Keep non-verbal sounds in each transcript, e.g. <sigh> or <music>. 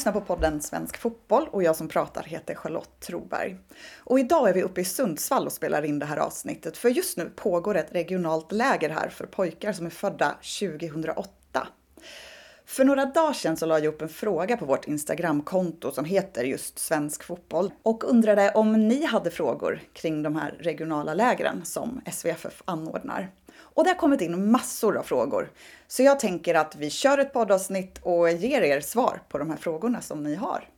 Lyssnar på podden Svensk Fotboll och jag som pratar heter Charlotte Troberg. Och idag är vi uppe i Sundsvall och spelar in det här avsnittet för just nu pågår ett regionalt läger här för pojkar som är födda 2008. För några dagar sedan så la jag upp en fråga på vårt Instagramkonto som heter just Svensk Fotboll och undrade om ni hade frågor kring de här regionala lägren som SVFF anordnar. Och det har kommit in massor av frågor. Så jag tänker att vi kör ett poddavsnitt och ger er svar på de här frågorna som ni har.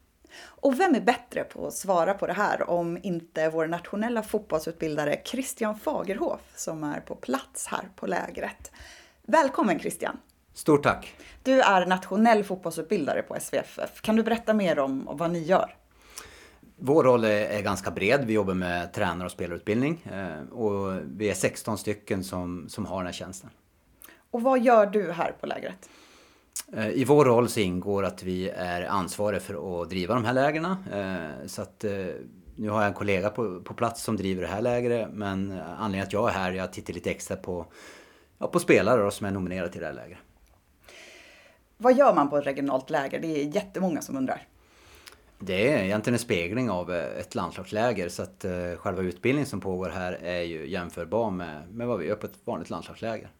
Och vem är bättre på att svara på det här om inte vår nationella fotbollsutbildare Christian Fagerhof som är på plats här på lägret. Välkommen Christian! Stort tack! Du är nationell fotbollsutbildare på SVFF. Kan du berätta mer om vad ni gör? Vår roll är, ganska bred. Vi jobbar med tränare och spelarutbildning. Eh, och vi är 16 stycken som, som har den här tjänsten. Och vad gör du här på lägret? Eh, I vår roll så ingår att vi är ansvariga för att driva de här lägren. Eh, så att nu har jag en kollega på, på plats som driver det här lägret. Men anledningen att jag är här är att titta lite extra på, ja, på spelare som är nominerade till det här lägret. Vad gör man på ett regionalt läger? Det är jättemånga som undrar. Det är egentligen en spegling av eh, ett landslagsläger så att eh, själva utbildningen som pågår här är ju jämförbar med, med vad vi gör på ett vanligt landslagsläger.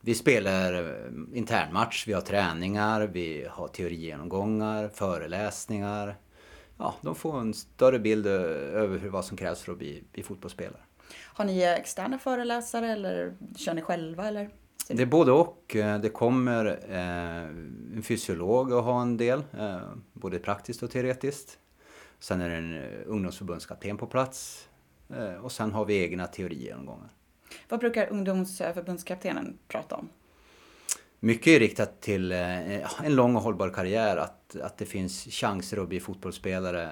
Vi spelar eh, internmatch, vi har träningar, vi har teorigenomgångar, föreläsningar. Ja, de får en större bild över hur, vad som krävs för att bli, bli fotbollsspelare. Har ni externa föreläsare eller kör ni själva eller? Det är både och. Eh, det kommer eh, en fysiolog att ha en del, eh, både praktiskt och teoretiskt. Sen är det en ungdomsförbundskapten på plats. Och sen har vi egna teorigenomgångar. Vad brukar ungdomsförbundskaptenen prata om? Mycket är riktat till en lång och hållbar karriär. Att, att det finns chanser att bli fotbollsspelare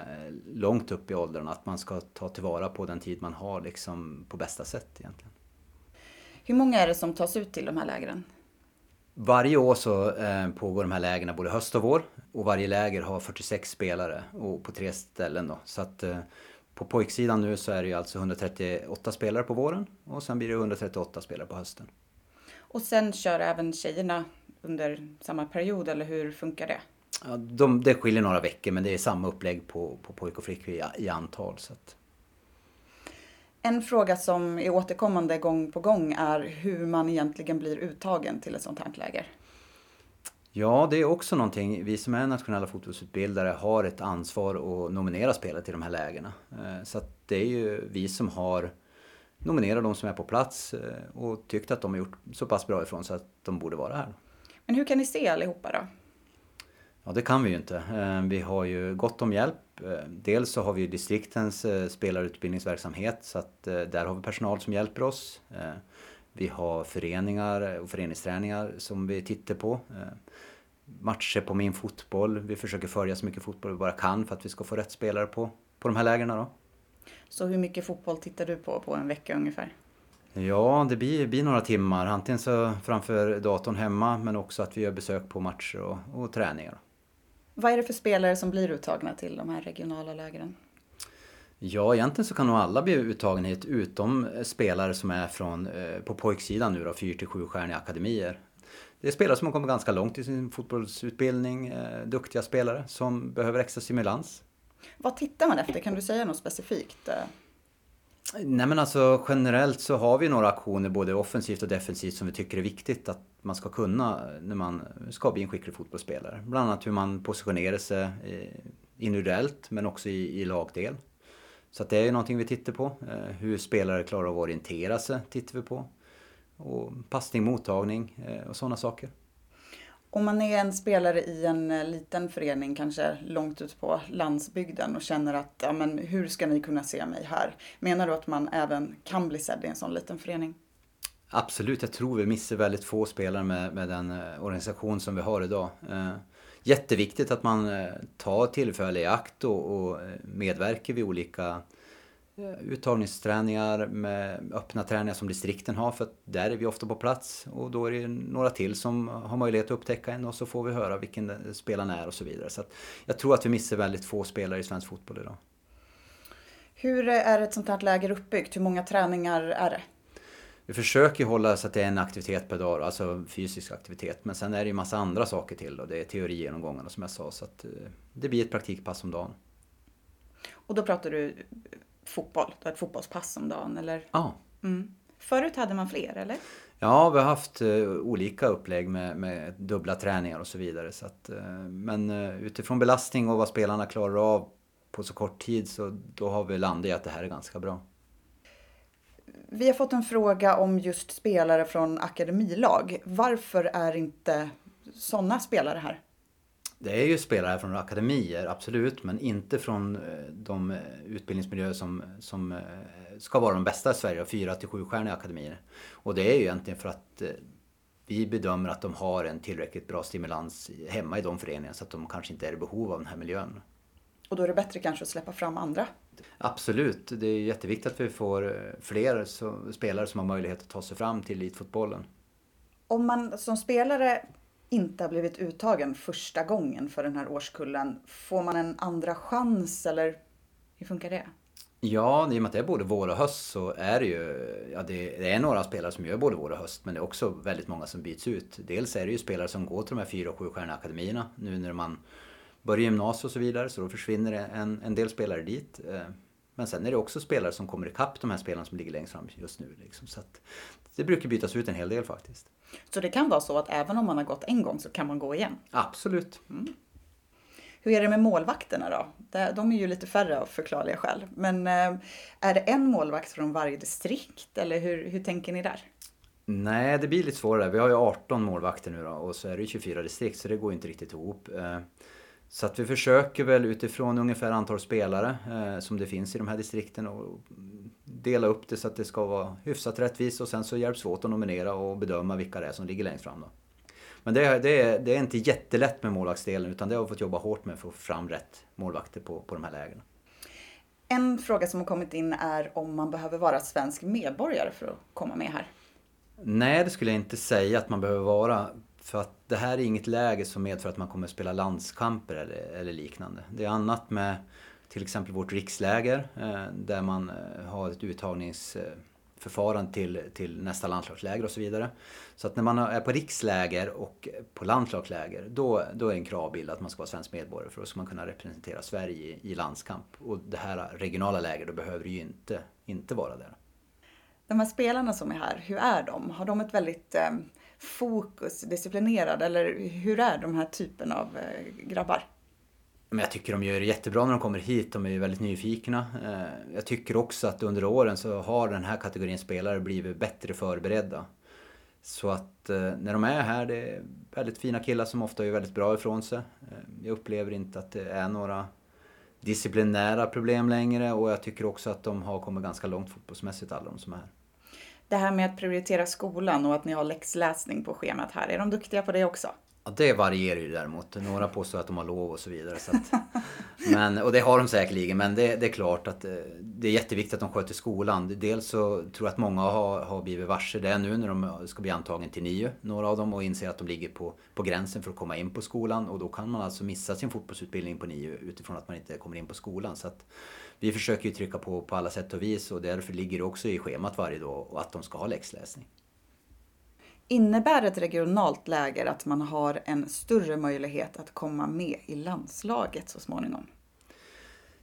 långt upp i åldern. Att man ska ta tillvara på den tid man har liksom på bästa sätt egentligen. Hur många är det som tas ut till de här lägren? Varje år så eh, pågår de här lägren både höst och vår. Och varje läger har 46 spelare och på tre ställen då. Så att eh, på pojksidan nu så är det ju alltså 138 spelare på våren och sen blir det 138 spelare på hösten. Och sen kör även tjejerna under samma period eller hur funkar det? Ja, de, det skiljer några veckor men det är samma upplägg på, på pojk och flickor i, i antal. Så att... En fråga som är återkommande gång på gång är hur man egentligen blir uttagen till ett sånt här läger. Ja, det är också någonting. Vi som är nationella fotbollsutbildare har ett ansvar att nominera spelare till de här lägena. Eh, så det är ju vi som har nominerat de som är på plats eh, och tyckt att de har gjort så pass bra ifrån så att de borde vara här. Men hur kan ni se allihopa då? Ja, det kan vi ju inte. Eh, vi har ju gott om hjälp. Eh, dels så har vi distriktens eh, spelarutbildningsverksamhet så att där har vi personal som hjälper oss. Vi har föreningar och föreningsträningar som vi tittar på. Matcher på Min Fotboll. Vi försöker följa så mycket fotboll vi bara kan för att vi ska få rätt spelare på, på de här lägren då. Så hur mycket fotboll tittar du på på en vecka ungefär? Ja, det blir, blir några timmar. Antingen så framför datorn hemma men också att vi gör besök på matcher och, och träningar. Vad är det för spelare som blir uttagna till de här regionala lägren? Ja, egentligen så kan nog alla bli uttagna hit utom spelare som är från, eh, på pojksidan nu då, 4 till 7 stjärniga akademier. Det är spelare som har kommit ganska långt i sin fotbollsutbildning, eh, duktiga spelare som behöver extra stimulans. Vad tittar man efter? Kan du säga något specifikt? Nej men alltså generellt så har vi några aktioner både offensivt och defensivt som vi tycker är viktigt att man ska kunna när man ska bli en skicklig fotbollsspelare. Bland annat hur man positionerar sig eh, individuellt men också i, i lagdel. Så att det är ju någonting vi tittar på. Eh, hur spelare klarar av att orientera sig tittar vi på. Och passning, mottagning eh, och sådana saker. Om man är en spelare i en eh, liten förening, kanske långt ut på landsbygden och känner att ja, men hur ska ni kunna se mig här? Menar du att man även kan bli sedd i en sån liten förening? Absolut, jag tror vi missar väldigt få spelare med, med den eh, organisation som vi har idag. Eh, jätteviktigt att man eh, tar tillfälle i akt och, och medverkar vid olika Eh, uttagningsträningar med öppna träningar som distrikten har för att där är vi ofta på plats och då är det några till som har möjlighet att upptäcka en och så får vi höra vilken spelaren är och så vidare. Så jag tror att vi missar väldigt få spelare i svensk fotboll idag. Hur är ett sånt här läger uppbyggt? Hur många träningar är det? vi försöker hålla så att det är en aktivitet per dag, alltså fysisk aktivitet. Men sen är det ju massa andra saker till och det är teorigenomgångarna som jag sa. Så att eh, det blir ett praktikpass om dagen. Och då pratar du fotboll, du har ett fotbollspass om dagen eller? Ja. Mm. Förut hade man fler eller? Ja, vi har haft uh, olika upplägg med, med, dubbla träningar och så vidare. Så att, uh, men uh, utifrån belastning och vad spelarna klarar av på så kort tid så då har vi landat i att det här är ganska bra. Vi har fått en fråga om just spelare från akademilag. Varför är inte sådana spelare här? Det är ju spelare från akademier, absolut, men inte från eh, de eh, utbildningsmiljöer som, som eh, ska vara de bästa i Sverige, fyra till sju stjärniga akademier. Och det är ju egentligen för att vi bedömer att de har en tillräckligt bra stimulans hemma i de föreningarna så att de kanske inte är i behov av den här miljön. Och då är det bättre kanske att släppa fram andra? Absolut, det är jätteviktigt att vi får fler spelare som har möjlighet att ta sig fram till elitfotbollen. Om man som spelare inte har blivit uttagen första gången för den här årskullen, får man en andra chans eller hur funkar det? Ja, i och med att det är både vår och höst så är det ju, ja det, det, är några spelare som gör både vår och höst men det är också väldigt många som byts ut. Dels är det ju spelare som går till de här fyra och sjustjärniga akademierna nu när man börjar gymnasiet och så vidare så då försvinner en, en del spelare dit. Eh, Eh, men sen är det också spelare som kommer ikapp de här spelarna som ligger längst fram just nu. Liksom. Så det brukar bytas ut en hel del faktiskt. Så det kan vara så att även om man har gått en gång så kan man gå igen? Absolut. Mm. Hur är det med målvakterna då? De är ju lite färre av förklarliga skäl. Men eh, är det en målvakt från varje distrikt eller hur, hur tänker ni där? Nej, det blir lite svårare. Vi har ju 18 målvakter nu då och så är det 24 distrikt så det går inte riktigt ihop. Så att vi försöker väl utifrån ungefär antal spelare eh, som det finns i de här distrikten och dela upp det så att det ska vara hyfsat rättvist och sen så hjälps vi åt att nominera och bedöma vilka det är som ligger längst fram. Då. Men det är, det, är, det är inte jättelätt med målvaktsdelen utan det har vi fått jobba hårt med för att få fram rätt målvakter på, på de här lägena. En fråga som har kommit in är om man behöver vara svensk medborgare för att komma med här? Nej, det skulle jag inte säga att man behöver vara. För att det här är inget läge som medför att man kommer att spela landskamper eller, eller liknande. Det är annat med till exempel vårt riksläger eh, där man eh, har ett uttagningsförfarande till, till nästa landslagsläger och så vidare. Så att när man är på riksläger och på landslagsläger då, då är en kravbild att man ska vara svensk medborgare för då ska man kunna representera Sverige i, i landskamp. Och det här regionala läger då behöver du ju inte, inte vara där. De här spelarna som är här, hur är de? Har de ett väldigt eh, fokusdisciplinerad? fokus, disciplinerad eller hur är de här typen av eh, grabbar? Men jag tycker de gör det jättebra när de kommer hit. De är ju väldigt nyfikna. Eh, jag tycker också att under åren så har den här kategorin spelare blivit bättre förberedda. Så att eh, när de är här, det är väldigt fina killar som ofta gör väldigt bra ifrån sig. Jag upplever inte att det är några disciplinära problem längre och jag tycker också att de har kommit ganska långt fotbollsmässigt alla de som är här det här med att prioritera skolan och att ni har läxläsning på schemat här, är de duktiga på det också? Ja, det varierar ju däremot. Några påstår att de har lov och så vidare. Så att, <laughs> men, och det har de säkerligen, men det, det, är klart att eh, det är jätteviktigt att de sköter skolan. Dels så tror jag att många har, har blivit varse det nu när de ska bli antagen till NIU, några av dem, och inser att de ligger på, på gränsen för att komma in på skolan. Och då kan man alltså missa sin fotbollsutbildning på NIU utifrån att man inte kommer in på skolan. Så att, vi försöker ju trycka på på alla sätt och vis och därför ligger det också i schemat varje dag att de ska ha läxläsning. Innebär ett regionalt läger att man har en större möjlighet att komma med i landslaget så småningom?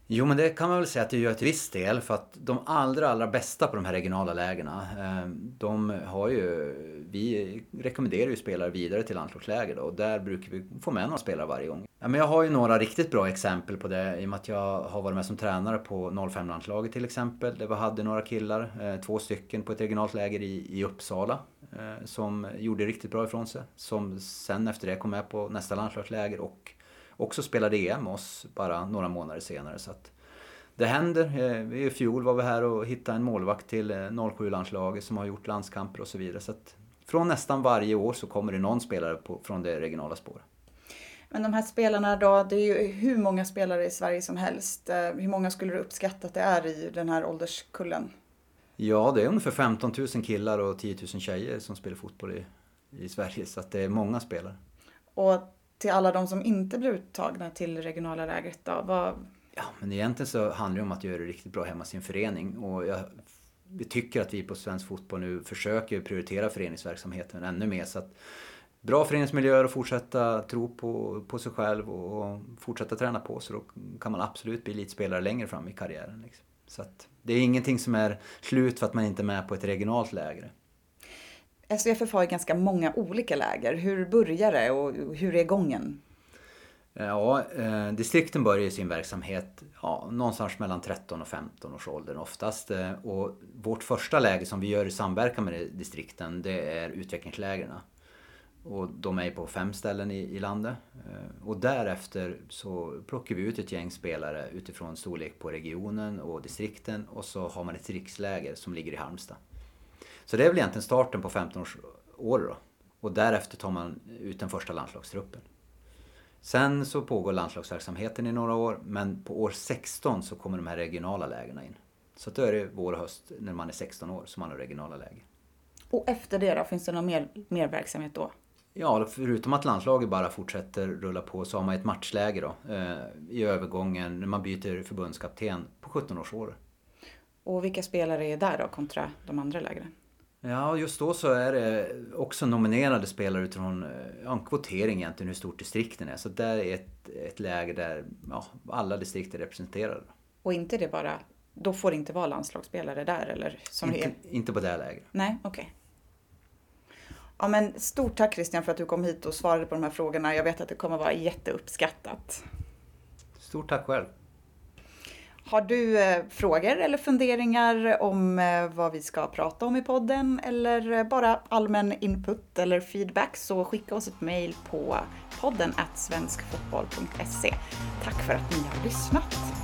Jo, men det kan man väl säga att det gör till viss del för att de allra, allra bästa på de här regionala lägena, eh, de har ju, vi rekommenderar ju spelare vidare till landslagsläger då, och där brukar vi få med några spelare varje gång. Ja, men jag har ju några riktigt bra exempel på det i och med att jag har varit med som tränare på 05-landslaget till exempel, där vi hade några killar, eh, två stycken på ett regionalt läger i, i Uppsala, Eh, som gjorde riktigt bra ifrån sig, som sen efter det kom med på nästa landslagsläger och också spelade EM med oss bara några månader senare. Så att det händer. Eh, I fjol var vi här och hittade en målvakt till eh, 07-landslaget som har gjort landskamper och så vidare. Så att från nästan varje år så kommer det någon spelare på, från det regionala spåret. Men de här spelarna då, det är ju hur många spelare i Sverige som helst. Hur många skulle du uppskatta att det är i den här ålderskullen? Ja, det är ungefär 15 000 killar och 10 000 tjejer som spelar fotboll i, i Sverige. Så att det är många spelare. Och till alla de som inte blir uttagna till regionala lägret då? Vad... Ja, men egentligen så handlar det om att göra det riktigt bra hemma i sin förening. Och jag vi tycker att vi på svensk fotboll nu försöker prioritera föreningsverksamheten ännu mer. Så att bra föreningsmiljöer och fortsätta tro på, på sig själv och, fortsätta träna på så då kan man absolut bli elitspelare längre fram i karriären. Liksom. Så att det är ingenting som är slut för att man inte är med på ett regionalt läger. SVFF har ju ganska många olika läger. Hur börjar det och hur är gången? Ja, eh, distrikten börjar sin verksamhet ja, någonstans mellan 13 och 15 års ålder oftast. Eh, och vårt första läge som vi gör i samverkan med distrikten det är utvecklingslägren. Och de är på fem ställen i, i landet. Eh, och därefter så plockar vi ut ett gäng spelare utifrån storlek på regionen och distrikten och så har man ett riksläger som ligger i Halmstad. Så det är väl egentligen starten på 15 års år då. Och därefter tar man ut den första landslagstruppen. Sen så pågår landslagsverksamheten i några år men på år 16 så kommer de här regionala lägena in. Så då är det vår och höst när man är 16 år som man har regionala läger. Och efter det då, finns det någon mer, mer verksamhet då? Ja, förutom att landslaget bara fortsätter rulla på så har man ett matchläge då eh, i övergången när man byter förbundskapten på 17 års år. Och vilka spelare är där då kontra de andra lägren? Ja, just då så är det också nominerade spelare utifrån eh, ja, en kvotering egentligen hur stort distrikten är. Så där är ett, ett läge där ja, alla distrikt är representerade. Och inte det bara, då får det inte vara landslagsspelare där eller? Som inte, är... inte på det läget. Nej, okej. Okay. Ja, men stort tack Christian för att du kom hit och svarade på de här frågorna. Jag vet att det kommer vara jätteuppskattat. Stort tack själv. Har du eh, frågor eller funderingar om eh, vad vi ska prata om i podden eller eh, bara allmän input eller feedback så skicka oss ett mail på podden svenskfotboll.se. Tack för att ni har lyssnat!